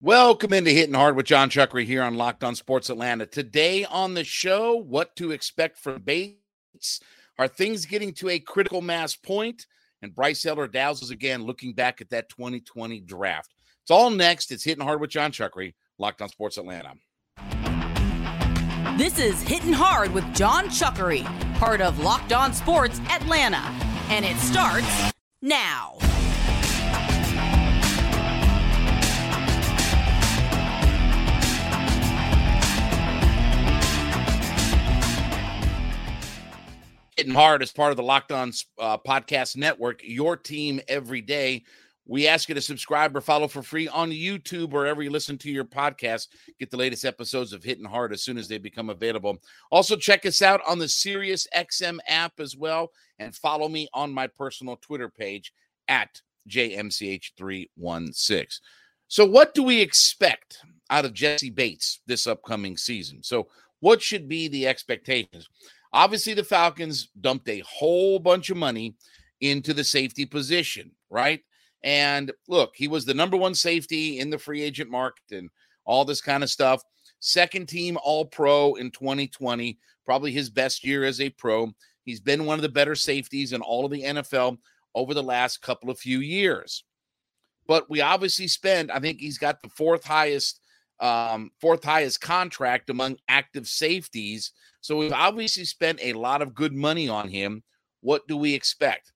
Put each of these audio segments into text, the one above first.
Welcome into Hitting Hard with Jon Chuckery here on Locked On Sports Atlanta. Today on the show, what to expect from Bates. Are things getting to a critical mass point? And Bryce Elder dazzles again, looking back at that 2020 draft. It's all next. It's Hitting Hard with Jon Chuckery, Locked On Sports Atlanta. This is Hitting Hard with Jon Chuckery, part of Locked On Sports Atlanta. And it starts now. Hitting hard as part of the Locked On uh, Podcast Network, your team every day. We ask you to subscribe or follow for free on YouTube, wherever you listen to your podcast. Get the latest episodes of Hitting Hard as soon as they become available. Also, check us out on the Sirius XM app as well, and follow me on my personal Twitter page at JMCH316. So, what do we expect out of Jesse Bates this upcoming season? So, what should be the expectations? Obviously, the Falcons dumped a whole bunch of money into the safety position, right? And look, he was the number one safety in the free agent market and all this kind of stuff. Second team All Pro in 2020, probably his best year as a pro. He's been one of the better safeties in all of the NFL over the last couple of few years. But we obviously spend, I think he's got the fourth highest um, fourth highest contract among active safeties. So we've obviously spent a lot of good money on him. What do we expect?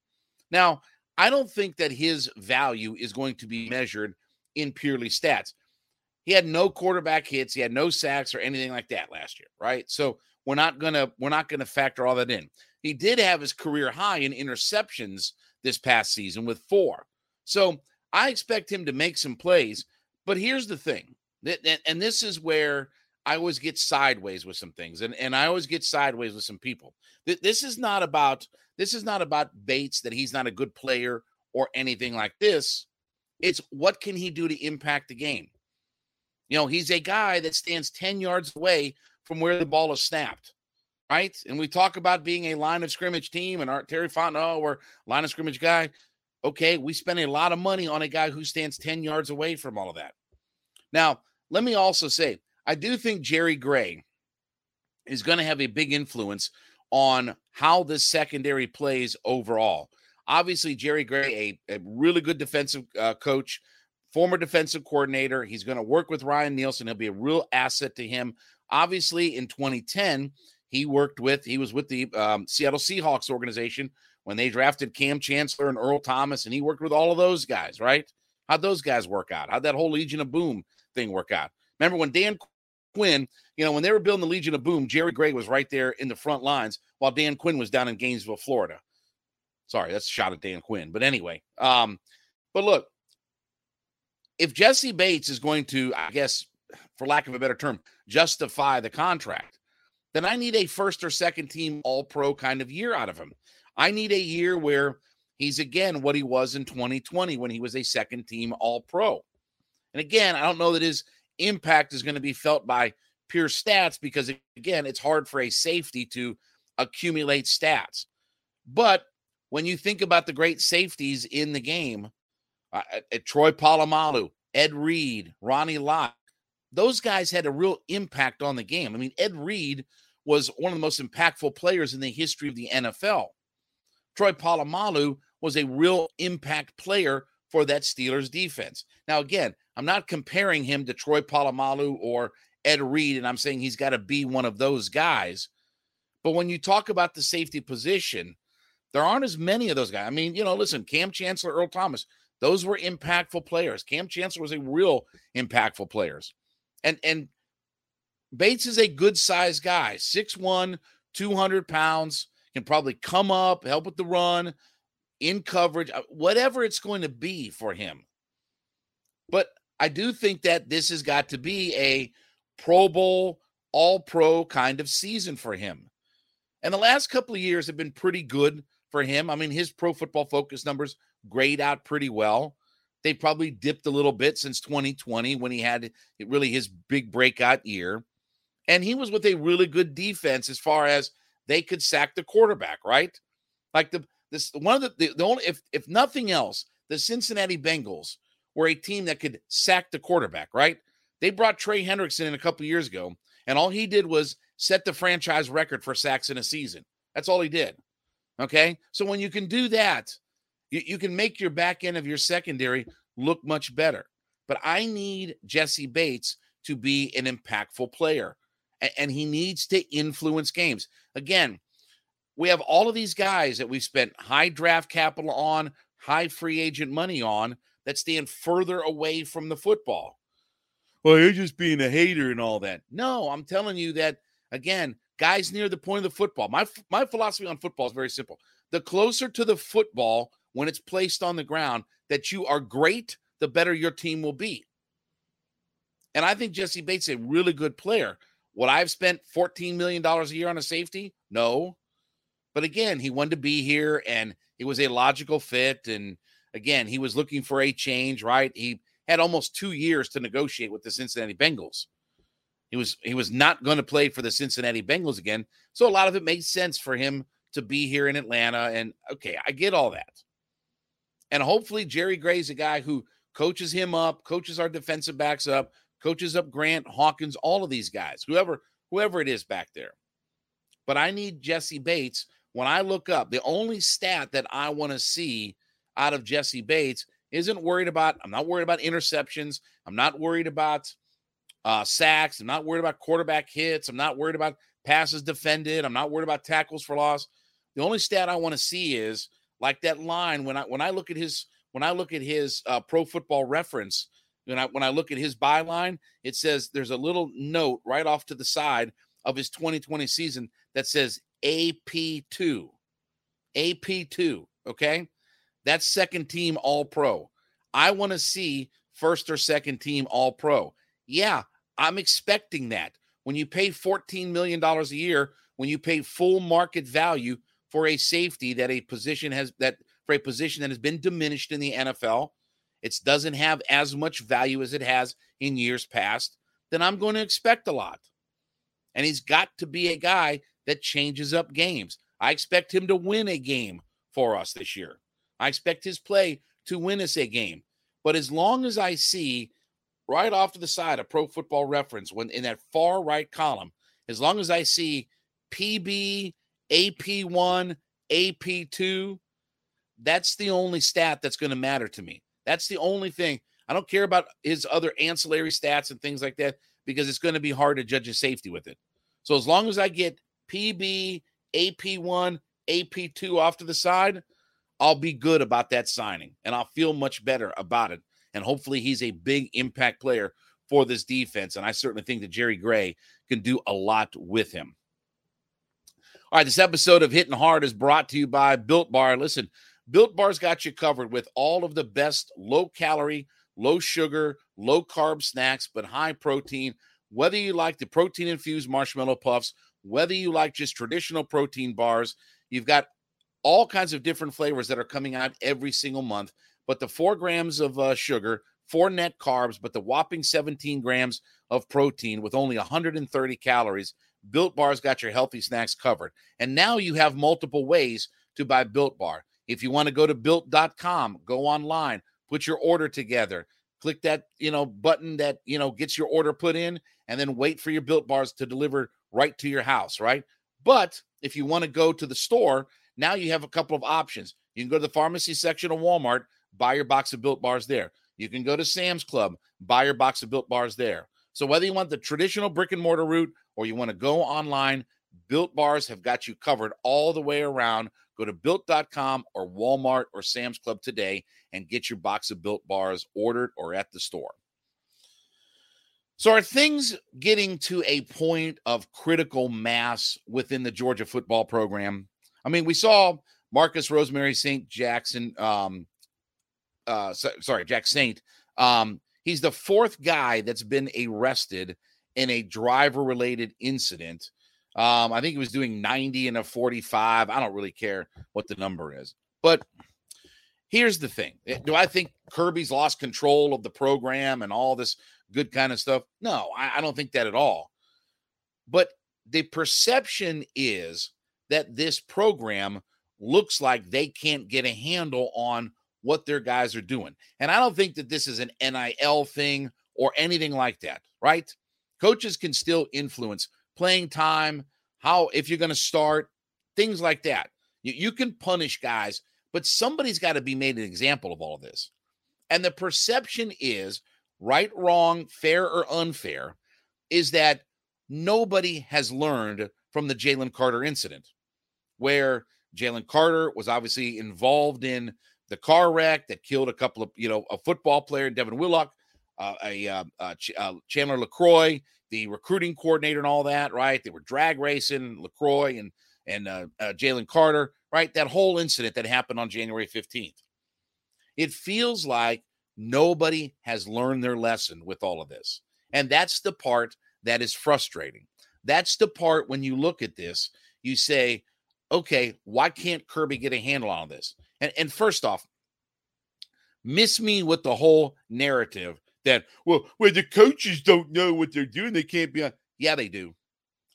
Now, I don't think that his value is going to be measured in purely stats. He had no quarterback hits, he had no sacks or anything like that last year, right? So we're not gonna we're not gonna factor all that in. He did have his career high in interceptions this past season with four. So I expect him to make some plays. But here's the thing and this is where I always get sideways with some things, and, and I always get sideways with some people. This is not about this is not about Bates that he's not a good player or anything like this. It's what can he do to impact the game? You know, he's a guy that stands 10 yards away from where the ball is snapped, right? And we talk about being a line of scrimmage team and our Terry Fontenot, oh, we're line of scrimmage guy. Okay, we spend a lot of money on a guy who stands 10 yards away from all of that. Now, let me also say, I do think Jerry Gray is going to have a big influence on how this secondary plays overall. Obviously, Jerry Gray, a, a really good defensive uh, coach, former defensive coordinator. He's going to work with Ryan Nielsen. He'll be a real asset to him. Obviously, in 2010, he worked with, he was with the um, Seattle Seahawks organization when they drafted Kam Chancellor and Earl Thomas, and he worked with all of those guys, right? How'd those guys work out? How'd that whole Legion of Boom thing work out. Remember when Dan Quinn, you know, when they were building the Legion of Boom, Jerry Gray was right there in the front lines while Dan Quinn was down in Gainesville, Florida. Sorry, that's a shot at Dan Quinn. But anyway, um, but look, if Jesse Bates is going to, I guess, for lack of a better term, justify the contract, then I need a first or second team all pro kind of year out of him. I need a year where he's again what he was in 2020 when he was a second team all pro. And again, I don't know that his impact is going to be felt by pure stats because, again, it's hard for a safety to accumulate stats. But when you think about the great safeties in the game, uh, Troy Polamalu, Ed Reed, Ronnie Lott, those guys had a real impact on the game. I mean, Ed Reed was one of the most impactful players in the history of the NFL. Troy Polamalu was a real impact player for that Steelers defense. Now, again, I'm not comparing him to Troy Polamalu or Ed Reed, and I'm saying he's got to be one of those guys. But when you talk about the safety position, there aren't as many of those guys. I mean, you know, listen, Kam Chancellor, Earl Thomas, those were impactful players. Kam Chancellor was a real impactful players. And and Bates is a good sized guy, 6'1, 200 pounds, can probably come up, help with the run, in coverage, uh, whatever it's going to be for him. But I do think that this has got to be a Pro Bowl, all pro kind of season for him. And the last couple of years have been pretty good for him. I mean, his pro football focus numbers grade out pretty well. They probably dipped a little bit since 2020 when he had really his big breakout year. And he was with a really good defense as far as they could sack the quarterback, right? Like the this one of the, the, the only if if nothing else, the Cincinnati Bengals were a team that could sack the quarterback, right? They brought Trey Hendrickson in a couple years ago, and all he did was set the franchise record for sacks in a season. That's all he did. Okay. So when you can do that, you, you can make your back end of your secondary look much better. But I need Jesse Bates to be an impactful player, and, and he needs to influence games. Again, we have all of these guys that we've spent high draft capital on, high free agent money on that stand further away from the football. Well, you're just being a hater and all that. No, I'm telling you that again, guys near the point of the football. My my philosophy on football is very simple. The closer to the football when it's placed on the ground that you are great, the better your team will be. And I think Jesse Bates is a really good player. Would I have spent $14 million a year on a safety? No. But again, he wanted to be here and it was a logical fit. And again, he was looking for a change, right? He had almost two years to negotiate with the Cincinnati Bengals. He was he was not going to play for the Cincinnati Bengals again. So a lot of it made sense for him to be here in Atlanta. And okay, I get all that. And hopefully Jerry Gray's a guy who coaches him up, coaches our defensive backs up, coaches up Grant, Hawkins, all of these guys, whoever whoever it is back there. But I need Jesse Bates when I look up, the only stat that I want to see out of Jesse Bates isn't worried about, I'm not worried about interceptions. I'm not worried about uh, sacks. I'm not worried about quarterback hits. I'm not worried about passes defended. I'm not worried about tackles for loss. The only stat I want to see is like that line when I when I look at his when I look at his uh, pro football reference when I when I look at his byline, it says there's a little note right off to the side of his 2020 season that says AP2. AP2. Okay. That's second team all pro. I want to see first or second team all pro. Yeah, I'm expecting that. When you pay $14 million a year, when you pay full market value for a safety that a position has that for a position that has been diminished in the NFL, it doesn't have as much value as it has in years past, then I'm going to expect a lot. And he's got to be a guy that changes up games. I expect him to win a game for us this year. I expect his play to win us a game. But as long as I see right off to the side of pro football reference, when in that far right column, as long as I see PB, AP1, AP2, that's the only stat that's going to matter to me. That's the only thing. I don't care about his other ancillary stats and things like that because it's going to be hard to judge his safety with it. So as long as I get PB, AP1, AP2 off to the side, I'll be good about that signing and I'll feel much better about it. And hopefully he's a big impact player for this defense. And I certainly think that Jerry Gray can do a lot with him. All right, this episode of Hitting Hard is brought to you by Built Bar. Listen, Built Bar's got you covered with all of the best low calorie, low sugar, low carb snacks, but high protein. Whether you like the protein infused marshmallow puffs whether you like just traditional protein bars, you've got all kinds of different flavors that are coming out every single month. But the four grams of uh, sugar, four net carbs, but the whopping 17 grams of protein with only 130 calories. Built Bar's got your healthy snacks covered. And now you have multiple ways to buy Built Bar. If you want to go to built.com, go online, put your order together, click that, you know, button that, you know, gets your order put in and then wait for your Built Bars to deliver right to your house, right? But if you want to go to the store, now you have a couple of options. You can go to the pharmacy section of Walmart, buy your box of built bars there. You can go to Sam's Club, buy your box of built bars there. So whether you want the traditional brick and mortar route or you want to go online, built bars have got you covered all the way around. Go to built.com or Walmart or Sam's Club today and get your box of built bars ordered or at the store. So, are things getting to a point of critical mass within the Georgia football program? I mean, we saw Marcus Rosemary St. Jackson, um, uh, so, sorry, Jacksaint. Um, he's the fourth guy that's been arrested in a driver related incident. Um, I think he was doing 90 and a 45. I don't really care what the number is. But here's the thing Do I think Kirby's lost control of the program and all this good kind of stuff. No, I, I don't think that at all. But the perception is that this program looks like they can't get a handle on what their guys are doing. And I don't think that this is an NIL thing or anything like that, right? Coaches can still influence playing time, how, if you're going to start, things like that. You, you can punish guys, but somebody's got to be made an example of all of this. And the perception is right, wrong, fair, or unfair is that nobody has learned from the Jalen Carter incident, where Jalen Carter was obviously involved in the car wreck that killed a couple of, you know, a football player, Devin Willock, uh, a uh, uh, uh, Chandler LeCroy, the recruiting coordinator, and all that. Right? They were drag racing LeCroy and and uh, uh, Jalen Carter. Right? That whole incident that happened on January fifteenth. It feels like nobody has learned their lesson with all of this, and that's the part that is frustrating. That's the part when you look at this, you say, okay, why can't Kirby get a handle on this? And, and first off, miss me with the whole narrative that, well, well, the coaches don't know what they're doing. They can't be on. Yeah, they do.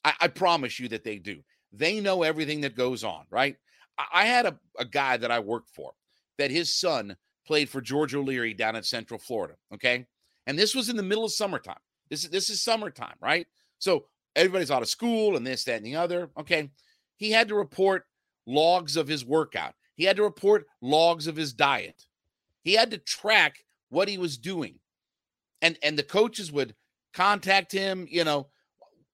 I, I promise you that they do. They know everything that goes on, right? I, I had a, a guy that I worked for that his son played for George O'Leary down in Central Florida. Okay. And this was in the middle of summertime. This is this is summertime, right? So everybody's out of school and this, that, and the other. Okay. He had to report logs of his workout. He had to report logs of his diet. He had to track what he was doing. And and the coaches would contact him, you know,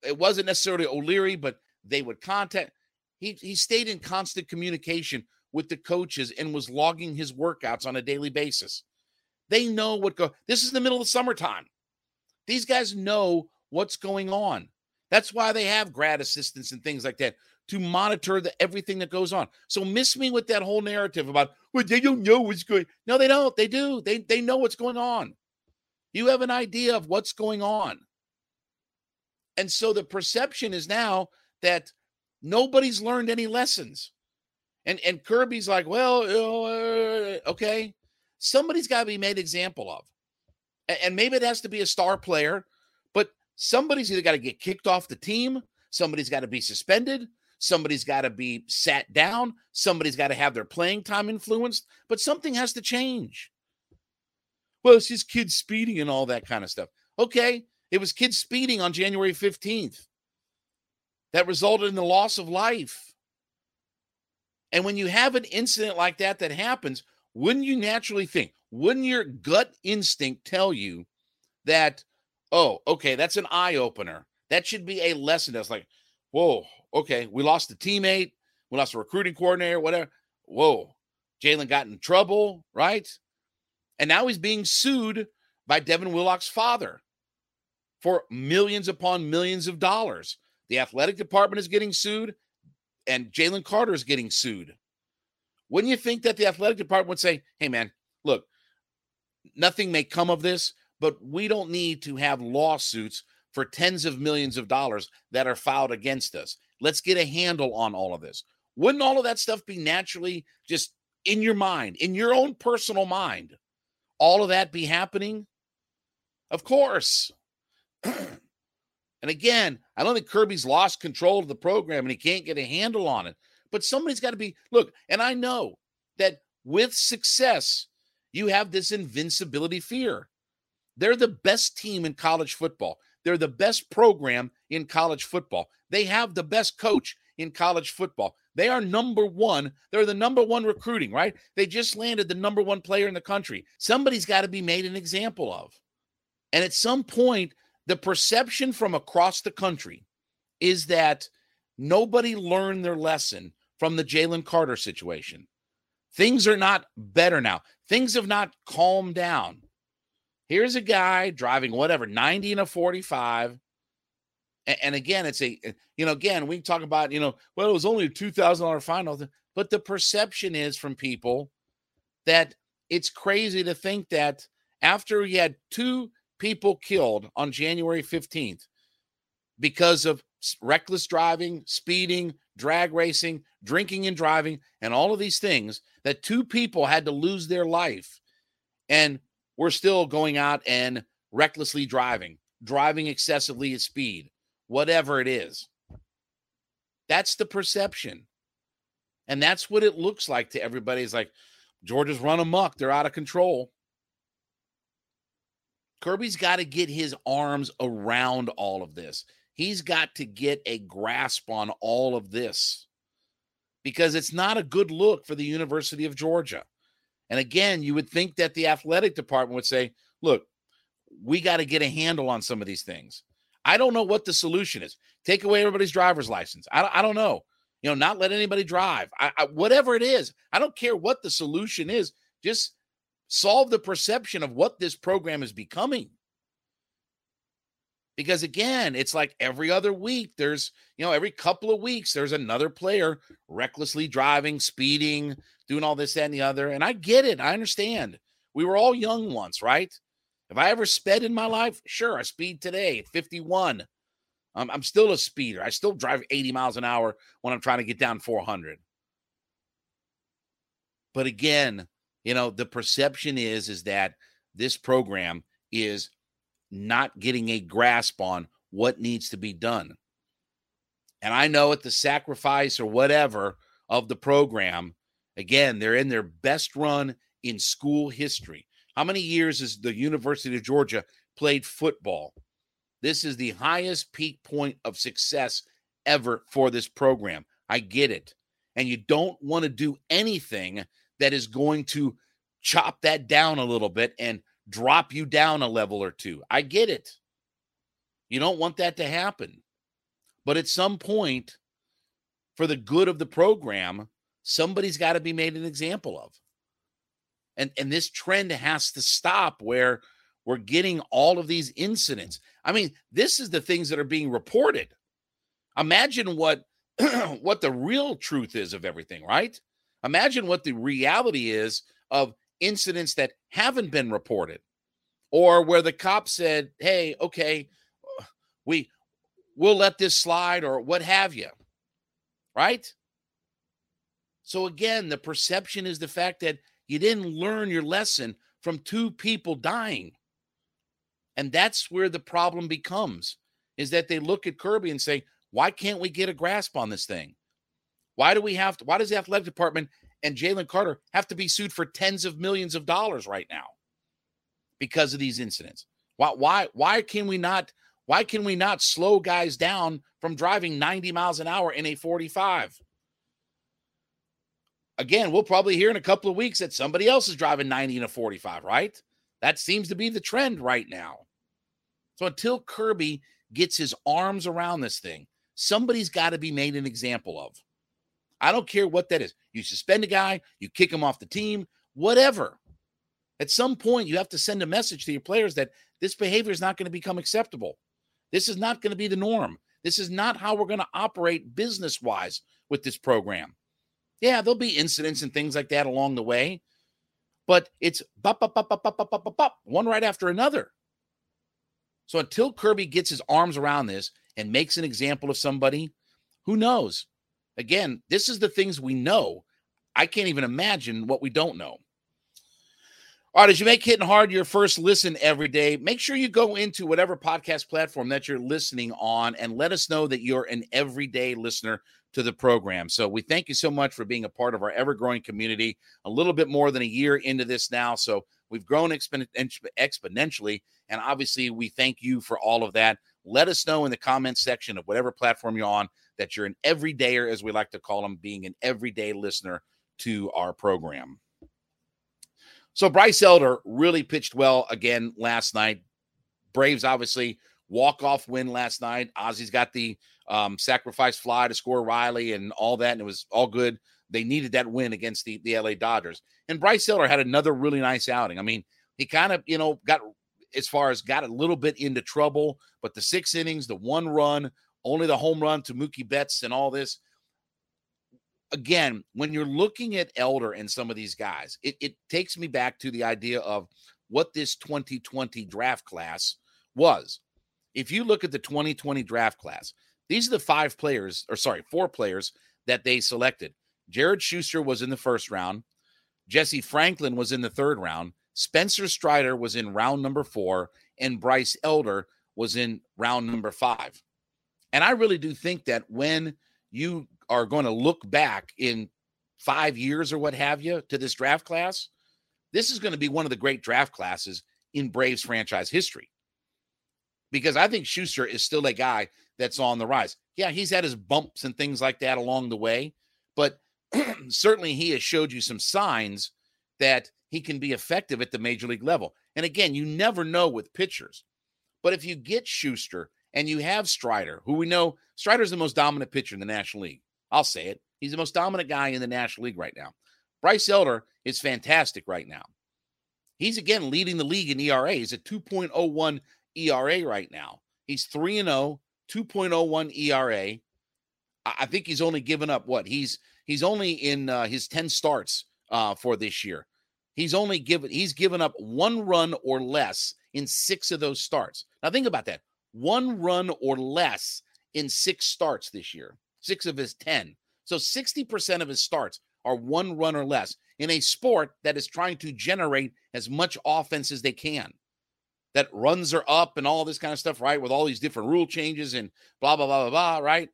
it wasn't necessarily O'Leary, but they would contact he he stayed in constant communication with the coaches and was logging his workouts on a daily basis. They know what go this is the middle of summertime. These guys know what's going on. That's why they have grad assistants and things like that to monitor the everything that goes on. So miss me with that whole narrative about well, they don't know what's going. No, they don't. They do. They they know what's going on. You have an idea of what's going on. And so the perception is now that nobody's learned any lessons. And and Kirby's like, well, uh, okay, somebody's got to be made example of. And maybe it has to be a star player, but somebody's either got to get kicked off the team, somebody's got to be suspended, Somebody's got to be sat down. Somebody's got to have their playing time influenced, but something has to change. Well, it's just kids speeding and all that kind of stuff. Okay. It was kids speeding on January 15th that resulted in the loss of life. And when you have an incident like that that happens, wouldn't you naturally think, wouldn't your gut instinct tell you that, oh, okay, that's an eye opener? That should be a lesson. That's like, whoa, okay, we lost a teammate, we lost a recruiting coordinator, whatever. Whoa, Jalen got in trouble, right? And now he's being sued by Devin Willock's father for millions upon millions of dollars. The athletic department is getting sued, and Jalen Carter is getting sued. Wouldn't you think that the athletic department would say, hey, man, look, nothing may come of this, but we don't need to have lawsuits for tens of millions of dollars that are filed against us. Let's get a handle on all of this. Wouldn't all of that stuff be naturally just in your mind, in your own personal mind? All of that be happening? Of course. and again, I don't think Kirby's lost control of the program and he can't get a handle on it. But somebody's got to be look, and I know that with success, you have this invincibility fear. They're the best team in college football. They're the best program in college football. They have the best coach in college football. They are number one. They're the number one recruiting, right? They just landed the number one player in the country. Somebody's got to be made an example of. And at some point, the perception from across the country is that nobody learned their lesson from the Jalen Carter situation. Things are not better now. Things have not calmed down. Here's a guy driving whatever 90 and a 45. And, again, it's a, you know, again, we talk about, you know, well, it was only a $2,000 fine, but the perception is from people that it's crazy to think that after he had two people killed on January 15th because of reckless driving, speeding, drag racing, drinking and driving, and all of these things, that two people had to lose their life. And we're still going out and recklessly driving, driving excessively at speed, whatever it is. That's the perception. And that's what it looks like to everybody. It's like, Georgia's run amok. They're out of control. Kirby's got to get his arms around all of this. He's got to get a grasp on all of this because it's not a good look for the University of Georgia. And again, you would think that the athletic department would say, look, we got to get a handle on some of these things. I don't know what the solution is. Take away everybody's driver's license. I, I don't know. You know, not let anybody drive. I, I, whatever it is, I don't care what the solution is. Just solve the perception of what this program is becoming. Because again, it's like every other week, there's, you know, every couple of weeks, there's another player recklessly driving, speeding, doing all this, that, and the other. And I get it. I understand. We were all young once, right? Have I ever sped in my life? Sure, I speed today at 51. Um, I'm still a speeder. I still drive 80 miles an hour when I'm trying to get down 400. But again, you know, the perception is is that this program is not getting a grasp on what needs to be done. And I know at the sacrifice or whatever of the program, again, they're in their best run in school history. How many years has the University of Georgia played football? This is the highest peak point of success ever for this program. I get it. And you don't want to do anything that is going to chop that down a little bit and drop you down a level or two. I get it. You don't want that to happen. But at some point, for the good of the program, somebody's got to be made an example of. And, and this trend has to stop where we're getting all of these incidents. I mean, this is the things that are being reported. Imagine what what the real truth is of everything, right? Imagine what the reality is of incidents that haven't been reported or where the cop said, "Hey, okay, we we'll let this slide or what have you." Right? So again, the perception is the fact that you didn't learn your lesson from two people dying. And that's where the problem becomes is that they look at Kirby and say, "Why can't we get a grasp on this thing? Why do we have to why does the athletic department and Jalen Carter have to be sued for tens of millions of dollars right now because of these incidents. Why why why can we not why can we not slow guys down from driving 90 miles an hour in a 45? Again, we'll probably hear in a couple of weeks that somebody else is driving 90 in a 45, right? That seems to be the trend right now. So until Kirby gets his arms around this thing, somebody's got to be made an example of. I don't care what that is. You suspend a guy, you kick him off the team, whatever. At some point, you have to send a message to your players that this behavior is not going to become acceptable. This is not going to be the norm. This is not how we're going to operate business wise with this program. Yeah, there'll be incidents and things like that along the way, but it's bop, bop, bop, bop, bop, bop, bop, bop, one right after another. So until Kirby gets his arms around this and makes an example of somebody, who knows? Again, this is the things we know. I can't even imagine what we don't know. All right, as you make Hitting Hard your first listen every day, make sure you go into whatever podcast platform that you're listening on and let us know that you're an everyday listener to the program. So we thank you so much for being a part of our ever growing community. A little bit more than a year into this now. So we've grown exponent- exponentially. And obviously, we thank you for all of that. Let us know in the comments section of whatever platform you're on that you're an everydayer, as we like to call them, being an everyday listener to our program. So Bryce Elder really pitched well again last night. Braves obviously walk off win last night. Ozzie's got the um, sacrifice fly to score Riley and all that, and it was all good. They needed that win against the, the LA Dodgers. And Bryce Elder had another really nice outing. I mean, he kind of, you know, got as far as got a little bit into trouble, but the six innings, the one run, only the home run to Mookie Betts and all this. Again, when you're looking at Elder and some of these guys, it, it takes me back to the idea of what this 2020 draft class was. If you look at the 2020 draft class, these are the five players, or sorry, four players that they selected. Jared Schuster was in the first round. Jesse Franklin was in the third round. Spencer Strider was in round number four, and Bryce Elder was in round number five. And I really do think that when you are going to look back in five years or what have you to this draft class, this is going to be one of the great draft classes in Braves franchise history. Because I think Schuster is still a guy that's on the rise. Yeah, he's had his bumps and things like that along the way, but certainly he has showed you some signs that he can be effective at the major league level. And again, you never know with pitchers. But if you get Schuster and you have Strider, who we know Strider is the most dominant pitcher in the National League. I'll say it. He's the most dominant guy in the National League right now. Bryce Elder is fantastic right now. He's again leading the league in ERA. He's at 2.01 ERA right now. He's 3 and 0, 2.01 ERA. I think he's only given up what? He's he's only in uh, his 10 starts uh, for this year. He's only given he's given up one run or less in 6 of those starts. Now think about that. One run or less in 6 starts this year. 6 of his 10. So 60% of his starts are one run or less in a sport that is trying to generate as much offense as they can. That runs are up and all this kind of stuff, right? With all these different rule changes and blah, blah, blah, blah, blah, right?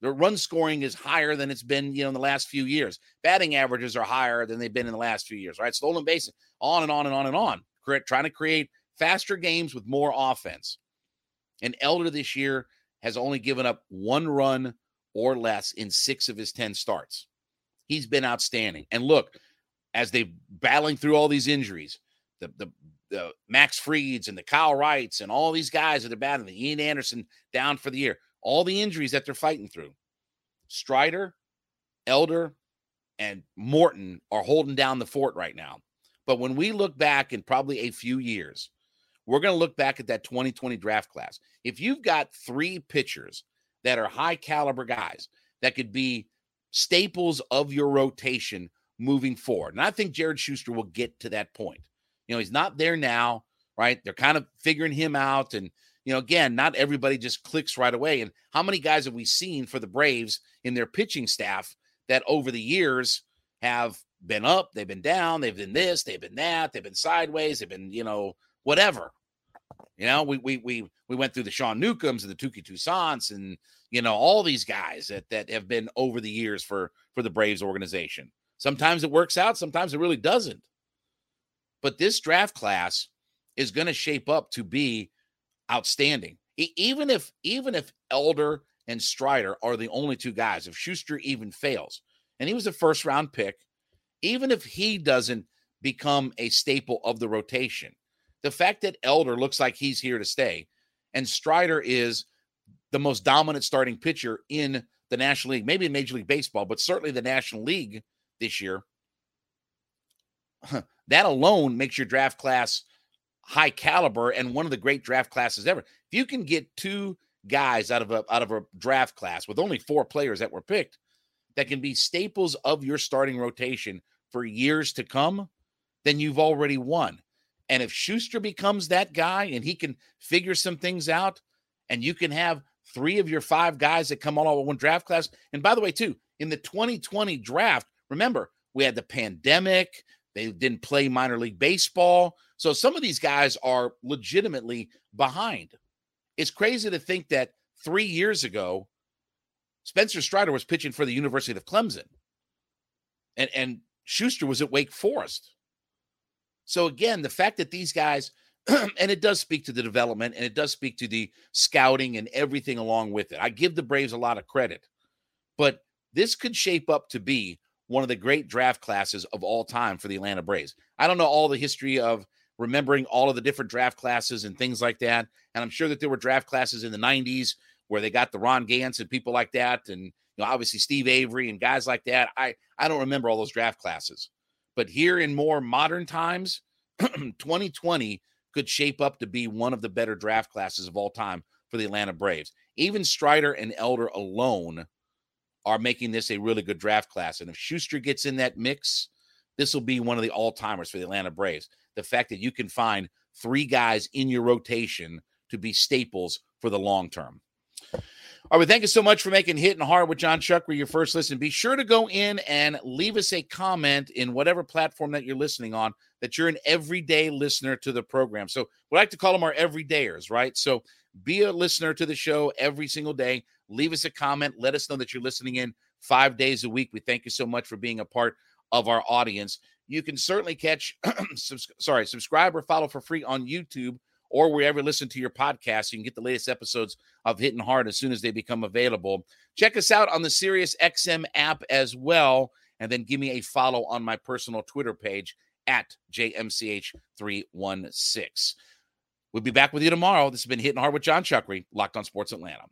The run scoring is higher than it's been, you know, in the last few years. Batting averages are higher than they've been in the last few years, right? Stolen bases, on and on and on and on. Trying to create faster games with more offense. And Elder this year has only given up one run or less in six of his 10 starts. He's been outstanding. And look, as they're battling through all these injuries, the the, the Max Frieds and the Kyle Wrights and all these guys that are battling, the Ian Anderson down for the year, all the injuries that they're fighting through. Strider, Elder, and Morton are holding down the fort right now. But when we look back in probably a few years, we're going to look back at that 2020 draft class. If you've got three pitchers that are high caliber guys that could be staples of your rotation moving forward. And I think Jared Schuster will get to that point. You know, he's not there now, right? They're kind of figuring him out. And, you know, again, not everybody just clicks right away. And how many guys have we seen for the Braves in their pitching staff that over the years have been up, they've been down, they've been this, they've been that, they've been sideways, they've been, you know, whatever. You know, we we we we went through the Sean Newcombs and the Touki Toussaints and you know all these guys that that have been over the years for for the Braves organization. Sometimes it works out, sometimes it really doesn't. But this draft class is going to shape up to be outstanding. even if even if Elder and Strider are the only two guys, if Schuster even fails, and he was a first round pick, even if he doesn't become a staple of the rotation, the fact that Elder looks like he's here to stay and Strider is the most dominant starting pitcher in the National League, maybe in Major League Baseball, but certainly the National League this year, that alone makes your draft class high caliber and one of the great draft classes ever. If you can get two guys out of a out of a draft class with only four players that were picked that can be staples of your starting rotation for years to come, then you've already won. And if Schuster becomes that guy and he can figure some things out, and you can have three of your five guys that come all in one draft class. And by the way, too, in the 2020 draft, Remember, we had the pandemic. They didn't play minor league baseball. So some of these guys are legitimately behind. It's crazy to think that three years ago, Spencer Strider was pitching for the University of Clemson. And, and Schuster was at Wake Forest. So again, the fact that these guys, and it does speak to the development and it does speak to the scouting and everything along with it. I give the Braves a lot of credit, but this could shape up to be one of the great draft classes of all time for the Atlanta Braves. I don't know all the history of remembering all of the different draft classes and things like that. And I'm sure that there were draft classes in the 90s where they got the Ron Gants and people like that. And you know, obviously Steve Avery and guys like that. I, I don't remember all those draft classes. But here in more modern times, 2020 could shape up to be one of the better draft classes of all time for the Atlanta Braves. Even Strider and Elder alone are making this a really good draft class. And if Schuster gets in that mix, this will be one of the all timers for the Atlanta Braves. The fact that you can find three guys in your rotation to be staples for the long term. All right, thank you so much for making Hitting Hard with Jon Chuckery your first listen. Be sure to go in and leave us a comment in whatever platform that you're listening on that you're an everyday listener to the program. So we like to call them our everydayers, right? So be a listener to the show every single day. Leave us a comment. Let us know that you're listening in five days a week. We thank you so much for being a part of our audience. You can certainly catch, sorry, subscribe or follow for free on YouTube or wherever you listen to your podcast. You can get the latest episodes of Hitting Hard as soon as they become available. Check us out on the Sirius XM app as well. And then give me a follow on my personal Twitter page at JMCH316. We'll be back with you tomorrow. This has been Hitting Hard with Jon Chuckery, Locked on Sports Atlanta.